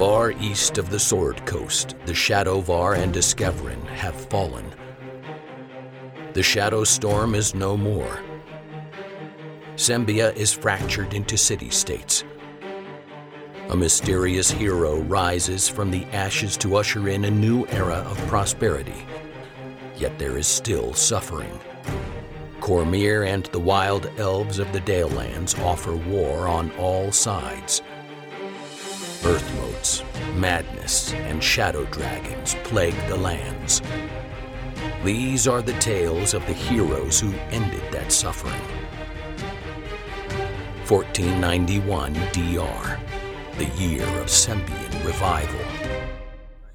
Far east of the Sword Coast, the Shadovar and Discoverin have fallen. The Shadow Storm is no more. Sembia is fractured into city states. A mysterious hero rises from the ashes to usher in a new era of prosperity. Yet there is still suffering. Cormyr and the wild elves of the Dalelands offer war on all sides. Earth motes, madness, and shadow dragons plague the lands. These are the tales of the heroes who ended that suffering. 1491 DR, the year of Sembian revival.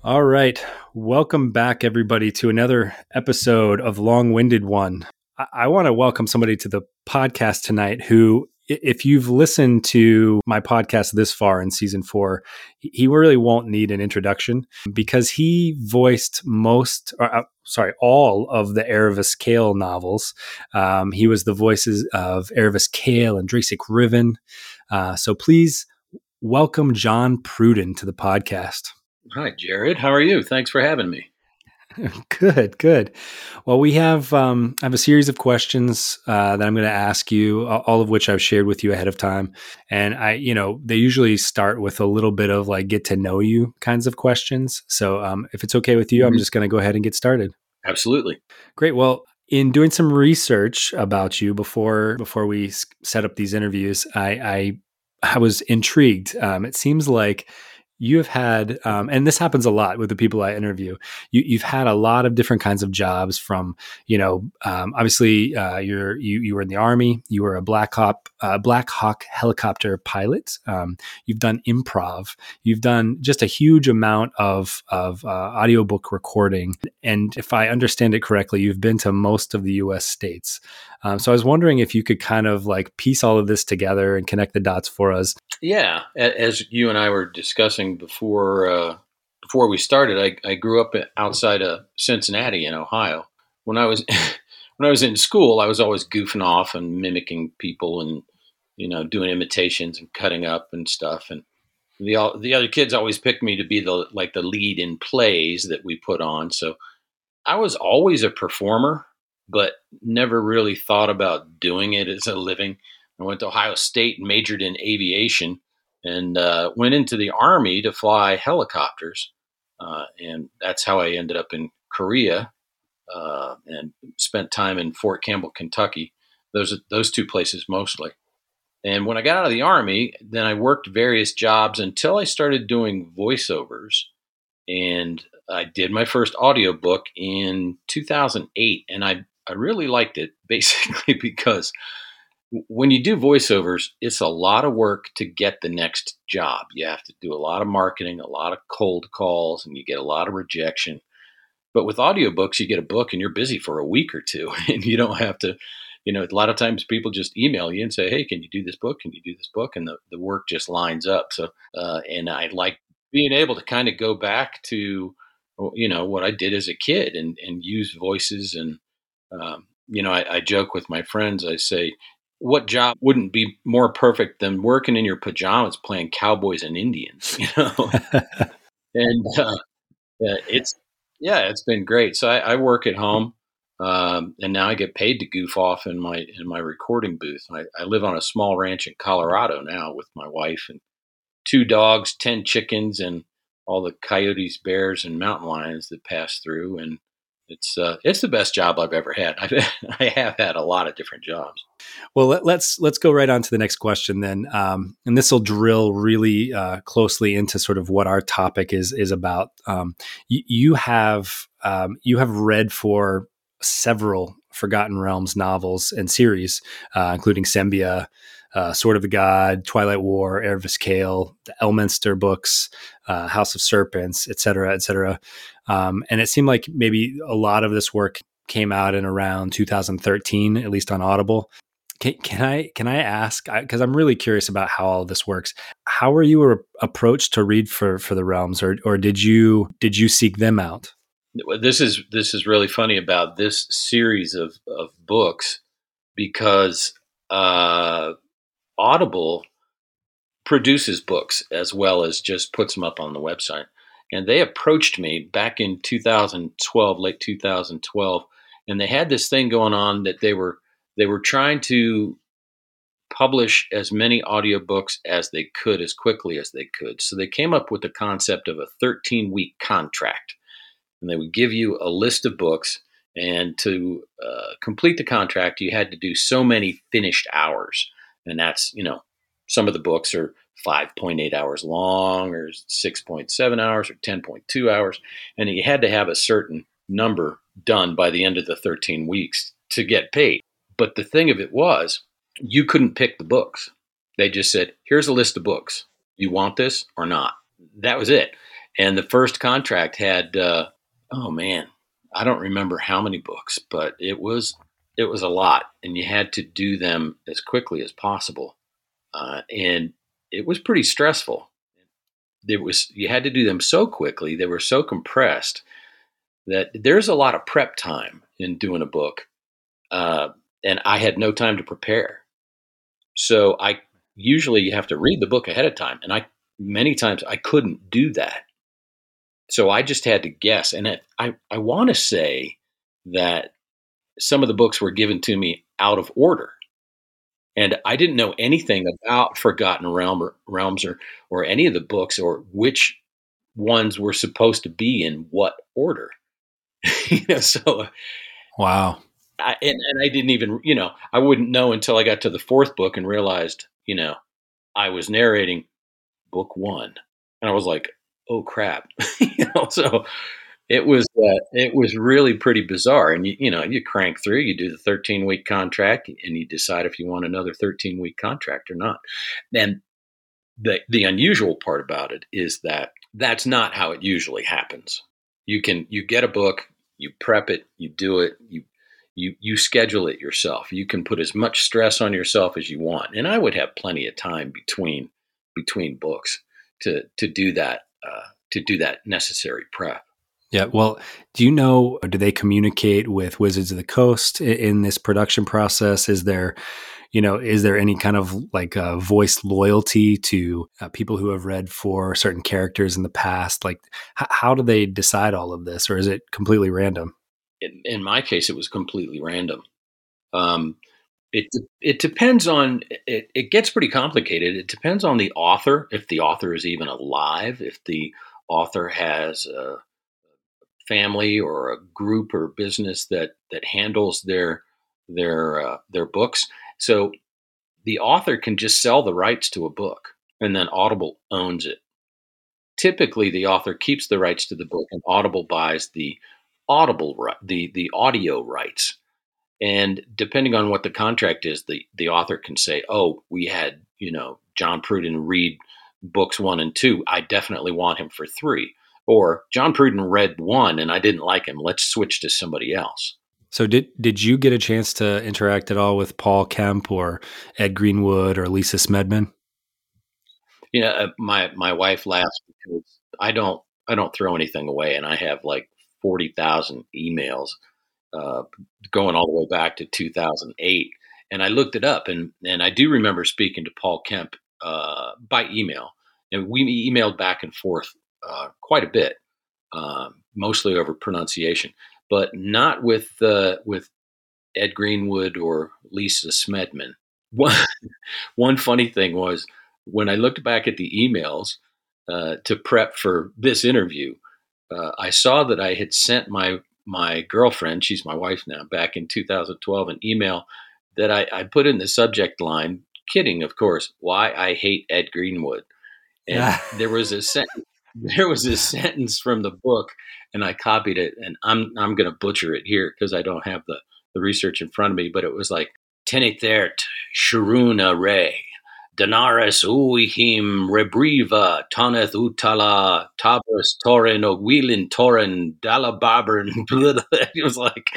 All right. Welcome back, everybody, to another episode of Long Winded One. I, I want to welcome somebody to the podcast tonight who if you've listened to my podcast this far in season four, he really won't need an introduction because he voiced most, or, uh, sorry, all of the Erevis Cale novels. Um, he was the voices of Erevis Cale and Drasek Riven. Uh, so please welcome John Pruden to the podcast. Hi, Jared. How are you? Thanks for having me. Good, good. Well, we have um, I have a series of questions uh, that I'm going to ask you, all of which I've shared with you ahead of time, and I, you know, they usually start with a little bit of like get to know you kinds of questions. So, um, if it's okay with you, mm-hmm. I'm just going to go ahead and get started. Absolutely. Great. Well, in doing some research about you before before we set up these interviews, I I, I was intrigued. Um, it seems like you have had, um, and this happens a lot with the people I interview. You, have had a lot of different kinds of jobs. From you know, um, obviously, uh, you're you you were in the army. You were a Black Hawk uh, Black Hawk helicopter pilot. Um, you've done improv. You've done just a huge amount of of uh, audiobook recording. And if I understand it correctly, you've been to most of the U.S. states. Um, so I was wondering if you could kind of like piece all of this together and connect the dots for us. Yeah, as you and I were discussing before uh, before we started, I, I grew up outside of Cincinnati in Ohio. When I was when I was in school, I was always goofing off and mimicking people and you know doing imitations and cutting up and stuff. And the the other kids always picked me to be the like the lead in plays that we put on. So I was always a performer but never really thought about doing it as a living. I went to Ohio State and majored in aviation and uh, went into the Army to fly helicopters. Uh, and that's how I ended up in Korea uh, and spent time in Fort Campbell, Kentucky. Those, those two places mostly. And when I got out of the Army, then I worked various jobs until I started doing voiceovers. And I did my first audiobook in 2008. And I I really liked it basically because when you do voiceovers, it's a lot of work to get the next job. You have to do a lot of marketing, a lot of cold calls, and you get a lot of rejection. But with audiobooks, you get a book and you're busy for a week or two, and you don't have to, you know, a lot of times people just email you and say, Hey, can you do this book? Can you do this book? And the, the work just lines up. So, uh, and I like being able to kind of go back to, you know, what I did as a kid and, and use voices and, um, you know, I, I joke with my friends. I say, what job wouldn't be more perfect than working in your pajamas playing cowboys and Indians? You know, and uh, it's yeah, it's been great. So I, I work at home, um, and now I get paid to goof off in my in my recording booth. I, I live on a small ranch in Colorado now with my wife and two dogs, ten chickens, and all the coyotes, bears, and mountain lions that pass through. And it's uh, it's the best job I've ever had. I've, I have had a lot of different jobs. Well, let, us let's, let's go right on to the next question then, um, and this will drill really uh, closely into sort of what our topic is is about. Um, you, you have um, you have read for several Forgotten Realms novels and series, uh, including Sembia, uh, Sword of the God, Twilight War, Erevis Cale, the Elminster books, uh, House of Serpents, etc., etc. Um, and it seemed like maybe a lot of this work came out in around 2013, at least on Audible. Can, can I can I ask because I'm really curious about how all this works? How were you approached to read for for the realms, or or did you did you seek them out? This is this is really funny about this series of of books because uh, Audible produces books as well as just puts them up on the website. And they approached me back in 2012, late 2012, and they had this thing going on that they were they were trying to publish as many audiobooks as they could as quickly as they could. So they came up with the concept of a 13 week contract. And they would give you a list of books. And to uh, complete the contract, you had to do so many finished hours. And that's, you know, some of the books are 5.8 hours long or 6.7 hours or 10.2 hours. And you had to have a certain number done by the end of the 13 weeks to get paid. But the thing of it was, you couldn't pick the books. They just said, here's a list of books. You want this or not? That was it. And the first contract had, uh, oh man, I don't remember how many books, but it was it was a lot, and you had to do them as quickly as possible, uh, and it was pretty stressful. It was you had to do them so quickly; they were so compressed that there's a lot of prep time in doing a book, uh, and I had no time to prepare. So I usually you have to read the book ahead of time, and I many times I couldn't do that. So I just had to guess, and it, I I want to say that some of the books were given to me out of order, and I didn't know anything about Forgotten Realm or, Realms or or any of the books or which ones were supposed to be in what order. you know, so uh, wow. I, and, and I didn't even, you know, I wouldn't know until I got to the fourth book and realized, you know, I was narrating book one, and I was like, oh crap, you know. So it was uh, it was really pretty bizarre. And you you know you crank through, you do the thirteen week contract, and you decide if you want another thirteen week contract or not. And the the unusual part about it is that that's not how it usually happens. You can you get a book, you prep it, you do it, you you you schedule it yourself. You can put as much stress on yourself as you want, and I would have plenty of time between between books to to do that uh, to do that necessary prep. Yeah. Well, do you know? Do they communicate with Wizards of the Coast in this production process? Is there, you know, is there any kind of like uh, voice loyalty to uh, people who have read for certain characters in the past? Like, h- how do they decide all of this, or is it completely random? in, in my case, it was completely random. Um, it it depends on it, it gets pretty complicated. It depends on the author, if the author is even alive, if the author has a family or a group or business that that handles their their uh, their books. So the author can just sell the rights to a book, and then Audible owns it. Typically, the author keeps the rights to the book, and Audible buys the audible the the audio rights and depending on what the contract is the the author can say oh we had you know john pruden read books one and two i definitely want him for three or john pruden read one and i didn't like him let's switch to somebody else so did did you get a chance to interact at all with paul kemp or ed greenwood or lisa smedman you know uh, my my wife laughs because i don't i don't throw anything away and i have like 40,000 emails uh, going all the way back to 2008. And I looked it up, and, and I do remember speaking to Paul Kemp uh, by email. And we emailed back and forth uh, quite a bit, um, mostly over pronunciation, but not with, uh, with Ed Greenwood or Lisa Smedman. One, one funny thing was when I looked back at the emails uh, to prep for this interview, uh, I saw that I had sent my my girlfriend, she's my wife now, back in 2012, an email that I, I put in the subject line, kidding, of course, why I hate Ed Greenwood. And yeah. there was a sentence, there was a sentence from the book, and I copied it, and I'm I'm going to butcher it here because I don't have the the research in front of me, but it was like Tenethert Sharuna Ray. Danaris uihim rebriva toneth utala tabras torin ogwilin torin dalababern. it was like,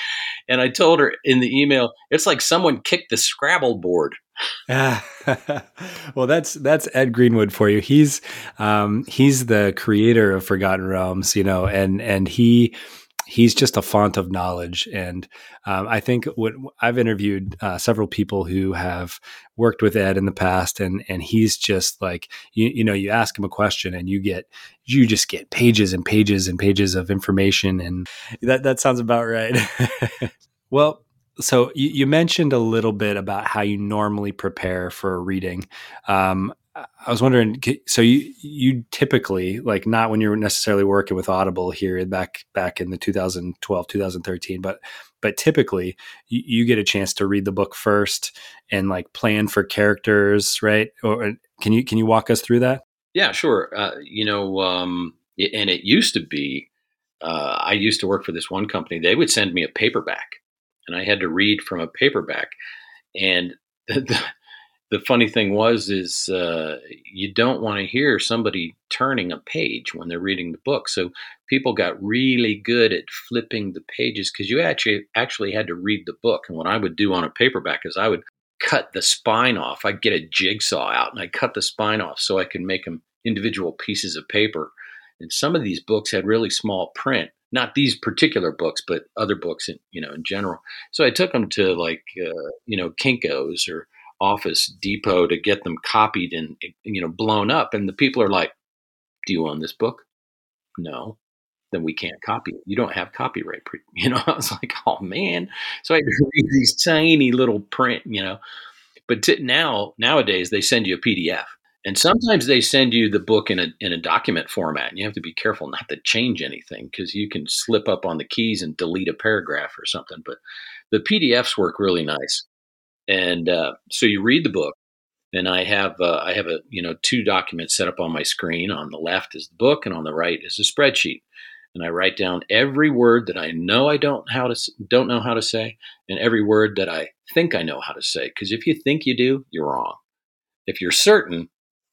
and I told her in the email, it's like someone kicked the Scrabble board. well, that's that's Ed Greenwood for you. He's um, he's the creator of Forgotten Realms, you know, and and he he's just a font of knowledge. And um, I think what I've interviewed uh, several people who have worked with Ed in the past, and and he's just like you, you know, you ask him a question and you get you just get pages and pages and pages of information, and that that sounds about right. well. So you, you, mentioned a little bit about how you normally prepare for a reading. Um, I was wondering, so you you typically like not when you're necessarily working with Audible here back back in the 2012 2013, but but typically you, you, get a chance to read the book first and like plan for characters, right? Or can you can you walk us through that? Yeah, sure. Uh, you know, um, and it used to be. Uh, I used to work for this one company. They would send me a paperback, and I had to read from a paperback. And the, the funny thing was is uh, you don't want to hear somebody turning a page when they're reading the book. So people got really good at flipping the pages because you actually actually had to read the book. And what i would do on a paperback is i would cut the spine off. I'd get a jigsaw out and i'd cut the spine off so i could make them individual pieces of paper. And some of these books had really small print not these particular books but other books in you know in general. So i took them to like uh, you know kinkos or Office Depot to get them copied and you know blown up, and the people are like, "Do you own this book?" No. Then we can't copy it. You don't have copyright. You know, I was like, "Oh man!" So I read these tiny little print. You know, but t- now nowadays they send you a PDF, and sometimes they send you the book in a in a document format, and you have to be careful not to change anything because you can slip up on the keys and delete a paragraph or something. But the PDFs work really nice. And uh, so you read the book, and I have uh, I have a you know two documents set up on my screen. On the left is the book, and on the right is a spreadsheet. And I write down every word that I know I don't how to don't know how to say, and every word that I think I know how to say. Because if you think you do, you're wrong. If you're certain,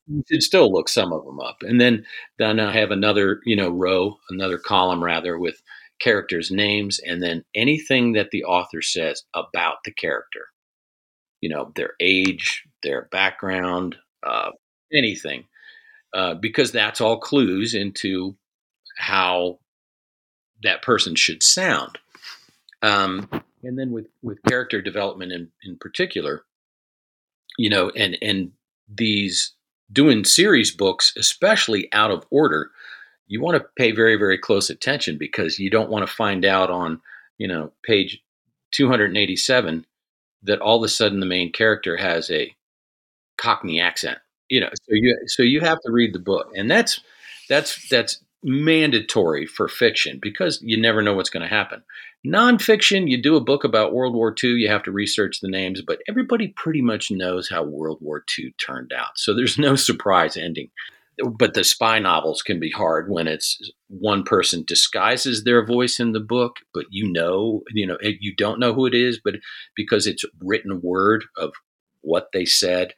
you should still look some of them up. And then then I have another you know row, another column rather with characters' names, and then anything that the author says about the character you know, their age, their background, uh, anything, uh, because that's all clues into how that person should sound. Um, and then with, with character development in, in particular, you know, and, and these doing series books, especially out of order, you want to pay very, very close attention because you don't want to find out on, you know, page 287 that all of a sudden the main character has a Cockney accent. You know, so you so you have to read the book, and that's that's that's mandatory for fiction because you never know what's going to happen. Nonfiction, you do a book about World War II, you have to research the names, but everybody pretty much knows how World War II turned out. So there's no surprise ending but the spy novels can be hard when it's one person disguises their voice in the book but you know you know you don't know who it is but because it's written word of what they said.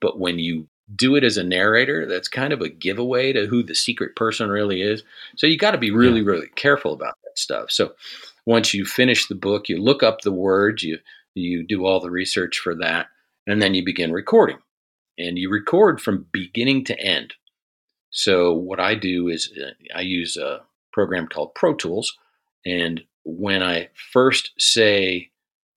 But when you do it as a narrator that's kind of a giveaway to who the secret person really is. So you got to be really yeah. really careful about that stuff. So once you finish the book you look up the words you you do all the research for that and then you begin recording. And you record from beginning to end so what I do is uh, I use a program called Pro Tools, and when I first say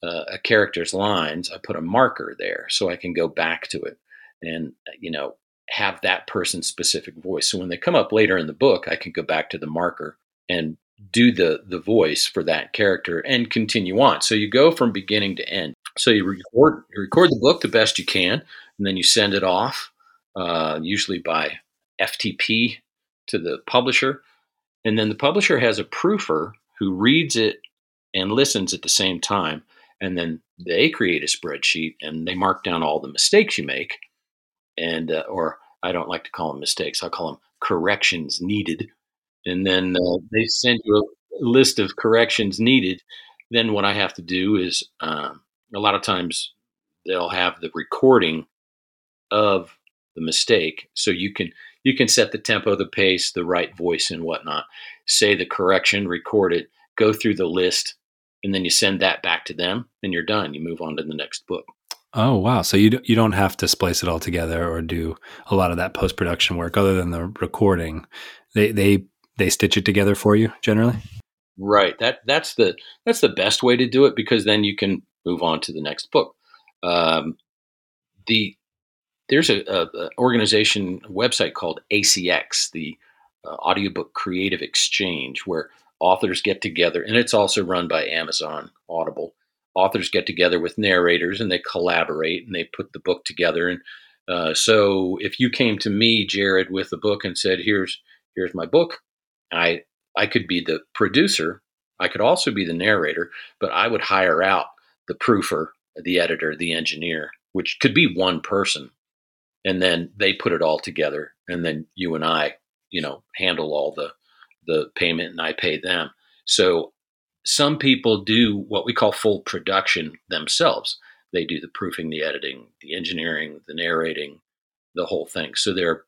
uh, a character's lines, I put a marker there so I can go back to it and uh, you know have that person's specific voice. So when they come up later in the book, I can go back to the marker and do the the voice for that character and continue on. So you go from beginning to end. So you record you record the book the best you can, and then you send it off, uh, usually by FTP to the publisher. And then the publisher has a proofer who reads it and listens at the same time. And then they create a spreadsheet and they mark down all the mistakes you make. And, uh, or I don't like to call them mistakes, I call them corrections needed. And then uh, they send you a list of corrections needed. Then what I have to do is um, a lot of times they'll have the recording of the mistake so you can you can set the tempo, the pace, the right voice, and whatnot. Say the correction, record it, go through the list, and then you send that back to them, and you're done. You move on to the next book. Oh wow! So you you don't have to splice it all together or do a lot of that post production work, other than the recording. They they they stitch it together for you generally. Right. That that's the that's the best way to do it because then you can move on to the next book. Um, the there's a, a, a, organization website called ACX, the uh, Audiobook Creative Exchange, where authors get together, and it's also run by Amazon Audible. Authors get together with narrators and they collaborate and they put the book together. And uh, so, if you came to me, Jared, with a book and said, "Here's here's my book," I I could be the producer. I could also be the narrator, but I would hire out the proofer, the editor, the engineer, which could be one person. And then they put it all together. And then you and I, you know, handle all the, the payment and I pay them. So some people do what we call full production themselves. They do the proofing, the editing, the engineering, the narrating, the whole thing. So they're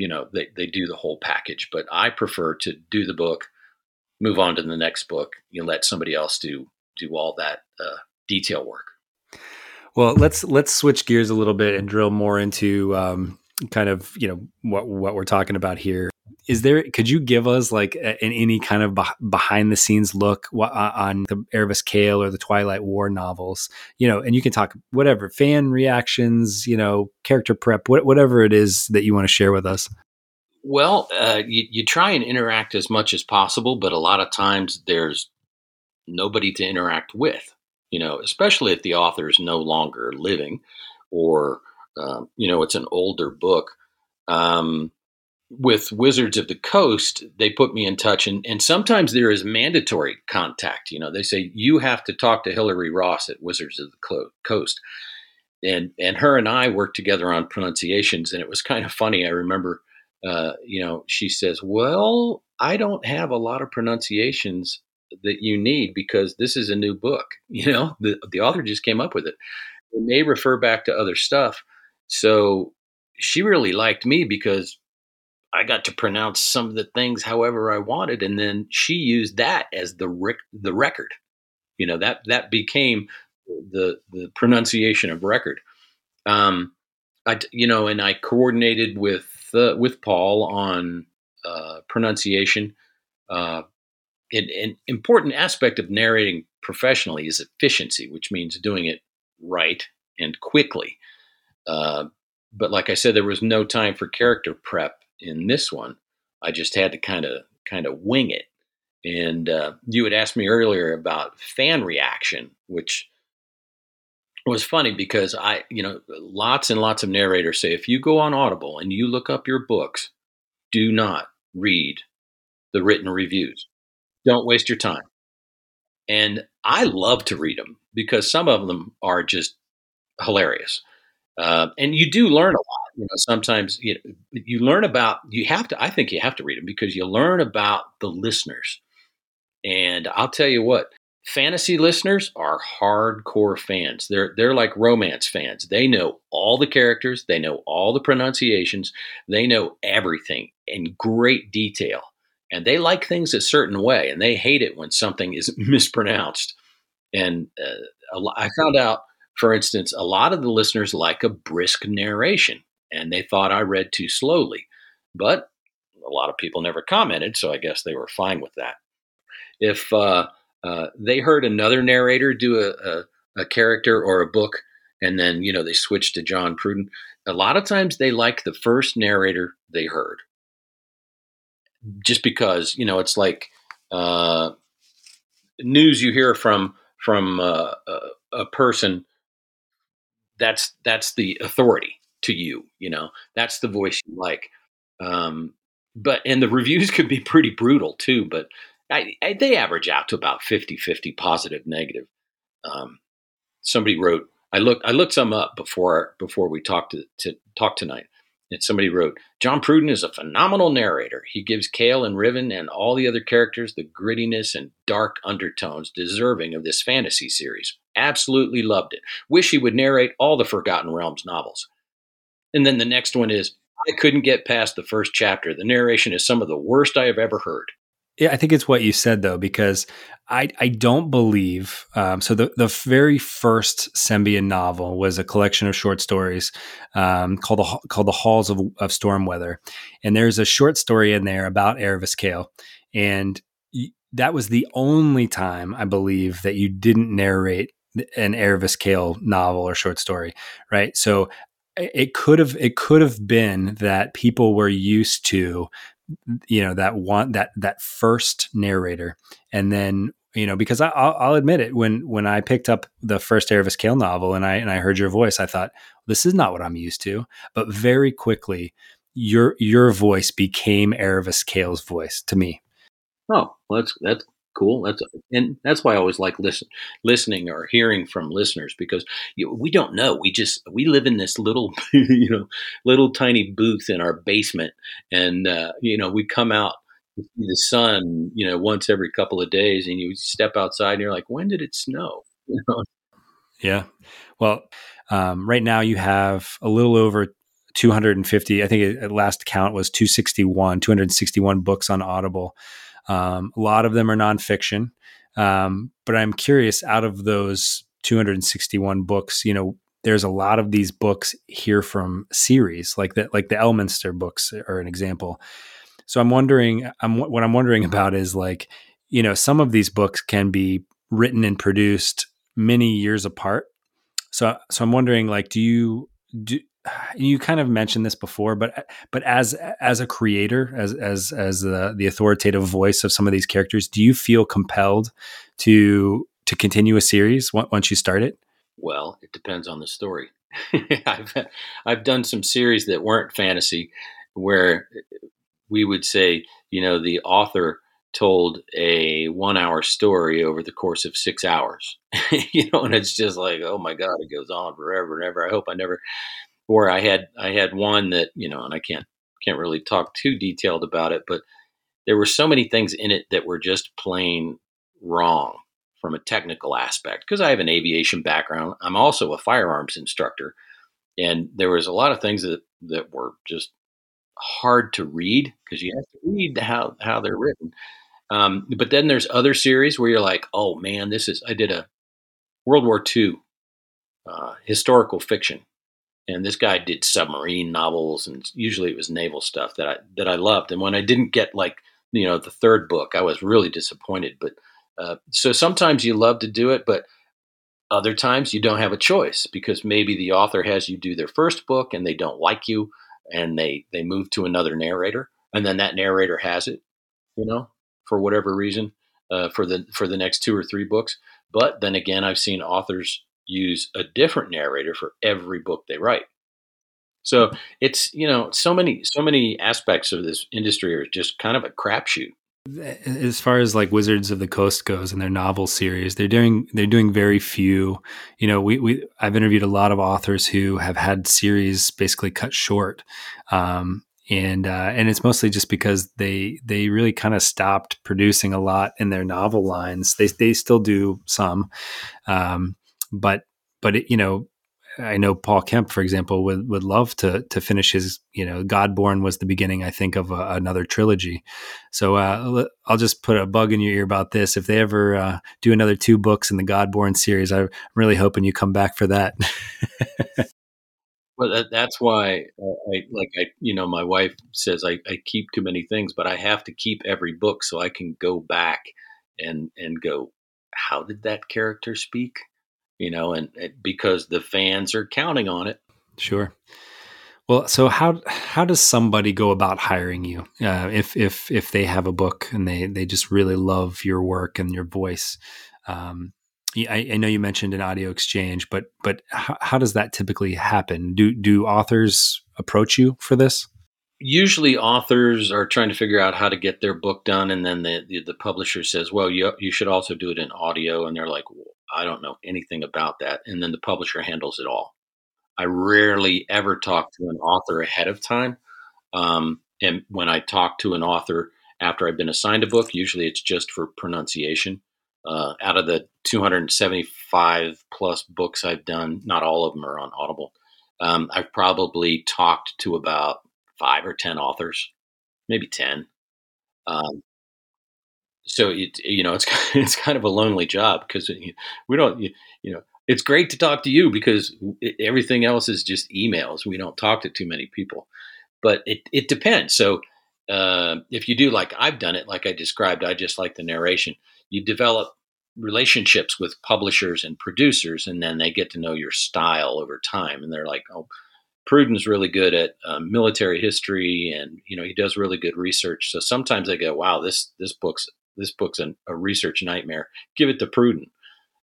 you know they, they do the whole package but i prefer to do the book move on to the next book you let somebody else do do all that uh, detail work well let's let's switch gears a little bit and drill more into um, kind of you know what what we're talking about here. Is there could you give us like a, an any kind of behind the scenes look on the Erevis Cale or the Twilight War novels? You know and you can talk whatever fan reactions you know character prep whatever it is that you want to share with us. Well uh, you, you try and interact as much as possible but a lot of times there's nobody to interact with you know especially if the author is no longer living or um, you know it's an older book um, with Wizards of the Coast, they put me in touch, and, and sometimes there is mandatory contact. You know, they say you have to talk to Hillary Ross at Wizards of the Coast, and and her and I worked together on pronunciations, and it was kind of funny. I remember, uh, you know, she says, "Well, I don't have a lot of pronunciations that you need because this is a new book. You know, the the author just came up with it. It may refer back to other stuff, so." She really liked me because I got to pronounce some of the things however I wanted, and then she used that as the rec- the record. You know that that became the the pronunciation of record. Um, I you know, and I coordinated with uh, with Paul on uh, pronunciation. Uh, an, an important aspect of narrating professionally is efficiency, which means doing it right and quickly. Uh, but like I said, there was no time for character prep in this one, I just had to kind of kind of wing it. And uh, you had asked me earlier about fan reaction, which was funny because I, you know, lots and lots of narrators say if you go on Audible and you look up your books, do not read the written reviews. Don't waste your time. And I love to read them because some of them are just hilarious. Uh, and you do learn a lot. You know, sometimes you know, you learn about. You have to. I think you have to read them because you learn about the listeners. And I'll tell you what, fantasy listeners are hardcore fans. They're they're like romance fans. They know all the characters. They know all the pronunciations. They know everything in great detail. And they like things a certain way, and they hate it when something is mispronounced. And uh, I found out for instance, a lot of the listeners like a brisk narration, and they thought I read too slowly. But a lot of people never commented, so I guess they were fine with that. If uh, uh, they heard another narrator do a, a, a, character or a book, and then you know they switched to John Pruden, a lot of times they like the first narrator they heard, just because you know it's like uh, news you hear from from uh, a person that's that's the authority to you you know? That's the voice you like. Um, but and the reviews could be pretty brutal too but I, I, they average out to about 50 50 positive negative. Um, somebody wrote i looked i looked some up before before we talked to, to talk tonight and somebody wrote john pruden is a phenomenal narrator he gives Cale and riven and all the other characters the grittiness and dark undertones deserving of this fantasy series Absolutely loved it. Wish he would narrate all the Forgotten Realms novels. And then the next one is I couldn't get past the first chapter. The narration is some of the worst I have ever heard. I think it's what you said though, because I I don't believe. Um, so the the very first Sembian novel was a collection of short stories um, called the called the Halls of, of Stormweather, and there's a short story in there about Erevis Cale, and that was the only time I believe that you didn't narrate an Erevis Cale novel or short story, right? So it could have it could have been that people were used to you know that one that that first narrator. And then you know because I, will I'll admit it when when I picked up the first Erevis Cale novel and I and I heard your voice I thought this is not what I'm used to. But very quickly your your voice became Erevis Cale's voice to me. Oh well, that's that's cool. That's and that's why I always like listen, listening or hearing from listeners because you, we don't know. We just we live in this little you know little tiny booth in our basement, and uh, you know we come out see the sun you know once every couple of days, and you step outside and you're like, when did it snow? You know? Yeah. Well, um, right now you have a little over 250. I think at last count was 261, 261 books on Audible. Um, a lot of them are nonfiction, um, but I'm curious. Out of those 261 books, you know, there's a lot of these books here from series, like that, like the Elminster books are an example. So I'm wondering, I'm what I'm wondering about is like, you know, some of these books can be written and produced many years apart. So, so I'm wondering, like, do you do you kind of mentioned this before, but but as as a creator, as as as the the authoritative voice of some of these characters, do you feel compelled to to continue a series once you start it? Well, it depends on the story. I've I've done some series that weren't fantasy, where we would say, you know, the author told a one hour story over the course of six hours you know and it's just like oh my god it goes on forever and ever i hope i never or I had I had one that you know, and I can't can't really talk too detailed about it, but there were so many things in it that were just plain wrong from a technical aspect because I have an aviation background. I'm also a firearms instructor, and there was a lot of things that that were just hard to read because you have to read how how they're written. Um, but then there's other series where you're like, oh man, this is. I did a World War II uh, historical fiction and this guy did submarine novels and usually it was naval stuff that I that I loved. And when I didn't get like you know the third book I was really disappointed. But uh, so sometimes you love to do it but other times you don't have a choice because maybe the author has you do their first book and they don't like you and they they move to another narrator and then that narrator has it you know for whatever reason uh, for the for the next two or three books. But then again I've seen authors use a different narrator for every book they write. So it's you know so many so many aspects of this industry are just kind of a crapshoot. As far as like Wizards of the Coast goes and their novel series, they're doing they're doing very few. You know, we, we I've interviewed a lot of authors who have had series basically cut short, um, and uh, and it's mostly just because they they really kind of stopped producing a lot in their novel lines. They they still do some, um, but but it, you know I know Paul Kemp, for example, would would love to to finish his. You know, Godborn was the beginning, I think, of a, another trilogy. So uh, I'll just put a bug in your ear about this. If they ever uh, do another two books in the Godborn series, I'm really hoping you come back for that. well, that, that's why I like I. You know, my wife says I, I keep too many things, but I have to keep every book so I can go back and and go. How did that character speak? You know, and because the fans are counting on it. Sure. Well, so how how does somebody go about hiring you uh, if if if they have a book and they they just really love your work and your voice? Um, I, I, know you mentioned an audio exchange, but but how, how does that typically happen? Do do authors approach you for this? Usually, authors are trying to figure out how to get their book done, and then the the, the publisher says, "Well, you you should also do it in audio," and they're like, I don't know anything about that. And then the publisher handles it all. I rarely ever talk to an author ahead of time. Um, and when I talk to an author after I've been assigned a book, usually it's just for pronunciation. Uh, out of the 275 plus books I've done, not all of them are on Audible. Um, I've probably talked to about five or 10 authors, maybe 10. Um, so it you know it's it's kind of a lonely job because we don't you, know it's great to talk to you because everything else is just emails we don't talk to too many people but it, it depends so uh, if you do like I've done it, like I described, I just like the narration. You develop relationships with publishers and producers, and then they get to know your style over time, and they're like, oh. Pruden's really good at um, military history, and you know he does really good research. So sometimes I go, "Wow, this this book's this book's an, a research nightmare. Give it to Pruden."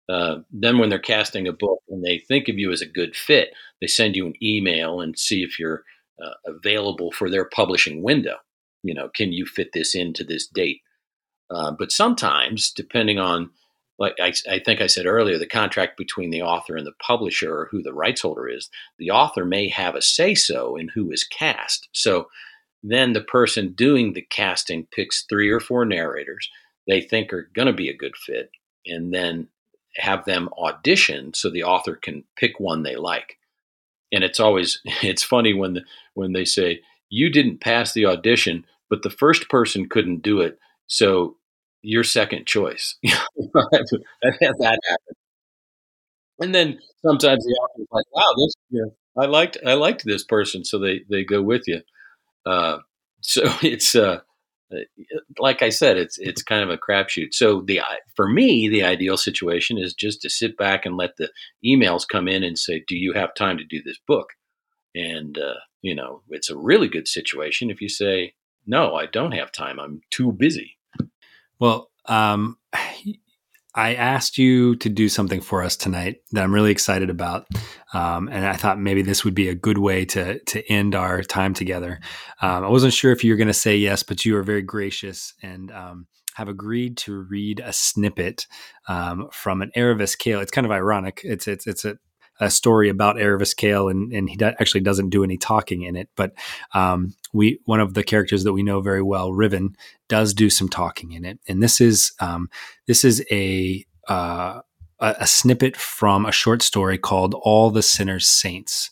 Uh, then when they're casting a book and they think of you as a good fit, they send you an email and see if you're uh, available for their publishing window. You know, can you fit this into this date? Uh, but sometimes, depending on, like I, I, think I said earlier, the contract between the author and the publisher or who the rights holder is, the author may have a say so in who is cast. So then the person doing the casting picks three or four narrators they think are going to be a good fit. And then have them audition so the author can pick one they like. And it's always it's funny when the, when they say you didn't pass the audition, but the first person couldn't do it, so your second choice. that happen. And then sometimes the author's like, "Wow, this I liked I liked this person," so they they go with you. Uh, so it's uh, like I said, it's it's kind of a crapshoot. So the for me, the ideal situation is just to sit back and let the emails come in and say, "Do you have time to do this book?" And uh, you know, it's a really good situation if you say, "No, I don't have time. I'm too busy." Well, um, I asked you to do something for us tonight that I'm really excited about, um, and I thought maybe this would be a good way to to end our time together. Um, I wasn't sure if you were going to say yes, but you are very gracious and um, have agreed to read a snippet um, from an Erevis Cale. It's kind of ironic. It's it's it's a a story about Erevis Cale, and, and he actually doesn't do any talking in it. But um, we one of the characters that we know very well, Riven, does do some talking in it, and this is um, this is a uh, a snippet from a short story called "All the Sinners Saints."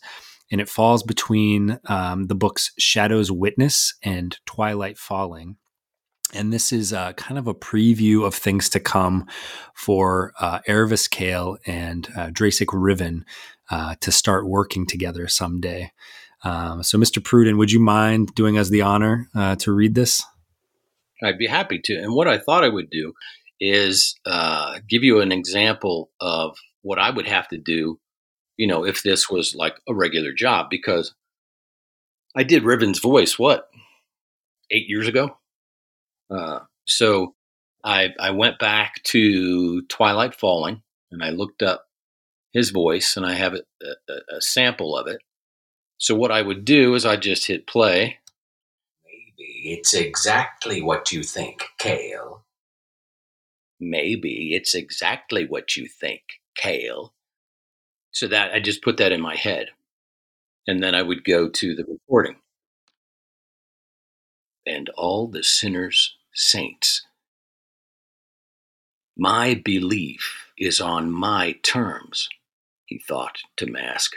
And it falls between um, the books Shadow's Witness and Twilight Falling and this is uh, kind of a preview of things to come for uh, Erevis Cale and uh, Drasek Riven uh, to start working together someday. Um, so, Mr. Pruden, would you mind doing us the honor uh, to read this? I'd be happy to. And what I thought I would do is uh, give you an example of what I would have to do, you know, if this was like a regular job, because I did Riven's voice, what, eight years ago? Uh, so I, I went back to Twilight Falling and I looked up his voice and I have a, a, a sample of it. So what I would do is I just hit play. Maybe it's exactly what you think, Cale. Maybe it's exactly what you think, Cale. So that I just put that in my head. And then I would go to the recording and all the sinners saints. My belief is on my terms, he thought to Mask.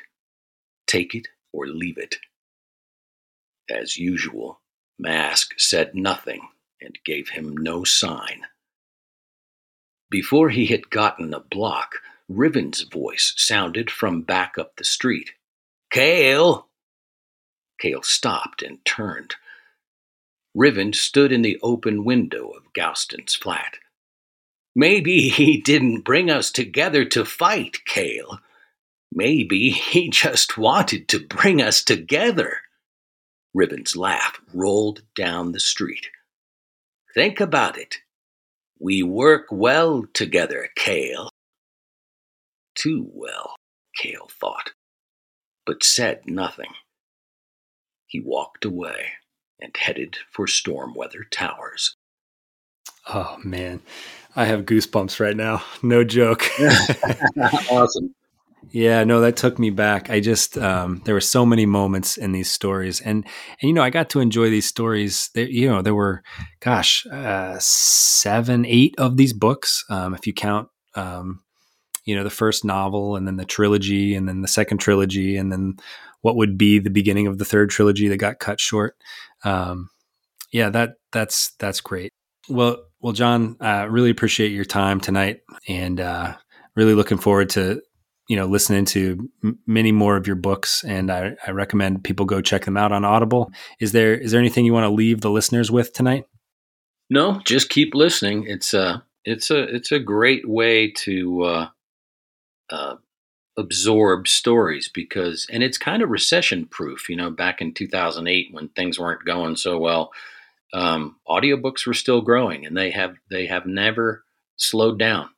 Take it or leave it. As usual, Mask said nothing and gave him no sign. Before he had gotten a block, Riven's voice sounded from back up the street. Cale! Cale stopped and turned. Riven stood in the open window of Gouston's flat. Maybe he didn't bring us together to fight, Cale. Maybe he just wanted to bring us together. Riven's laugh rolled down the street. Think about it. We work well together, Cale. Too well, Cale thought, but said nothing. He walked away and headed for Stormweather Towers. Oh man, I have goosebumps right now. No joke. awesome. Yeah, no, that took me back. I just um, there were so many moments in these stories, and and you know I got to enjoy these stories. There, you know, there were, gosh, uh, seven, eight of these books, um, if you count, um, you know, the first novel, and then the trilogy, and then the second trilogy, and then what would be the beginning of the third trilogy that got cut short. Um, yeah, that that's that's great. Well, well, John, uh, really appreciate your time tonight, and uh, really looking forward to you know listening to m- many more of your books, and I, I recommend people go check them out on Audible. Is there is there anything you want to leave the listeners with tonight? No, just keep listening. It's a it's a it's a great way to uh, uh, absorb stories because, and it's kind of recession proof. You know, back in 2008 when things weren't going so well, um, audiobooks were still growing, and they have they have never slowed down.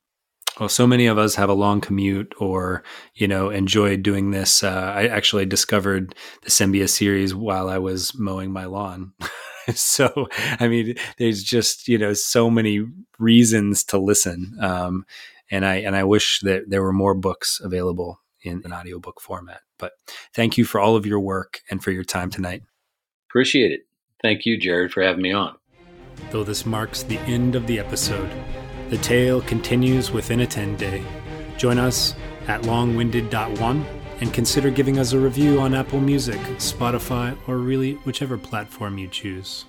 Well, so many of us have a long commute or, you know, enjoyed doing this. Uh, I actually discovered the Sembia series while I was mowing my lawn. so, I mean, there's just, you know, so many reasons to listen. Um, and I, and I wish that there were more books available in an audiobook format. But thank you for all of your work and for your time tonight. Appreciate it. Thank you, Jared, for having me on. Though this marks the end of the episode, the tale continues within a tenday. Join us at longwinded.one and consider giving us a review on Apple Music, Spotify, or really whichever platform you choose.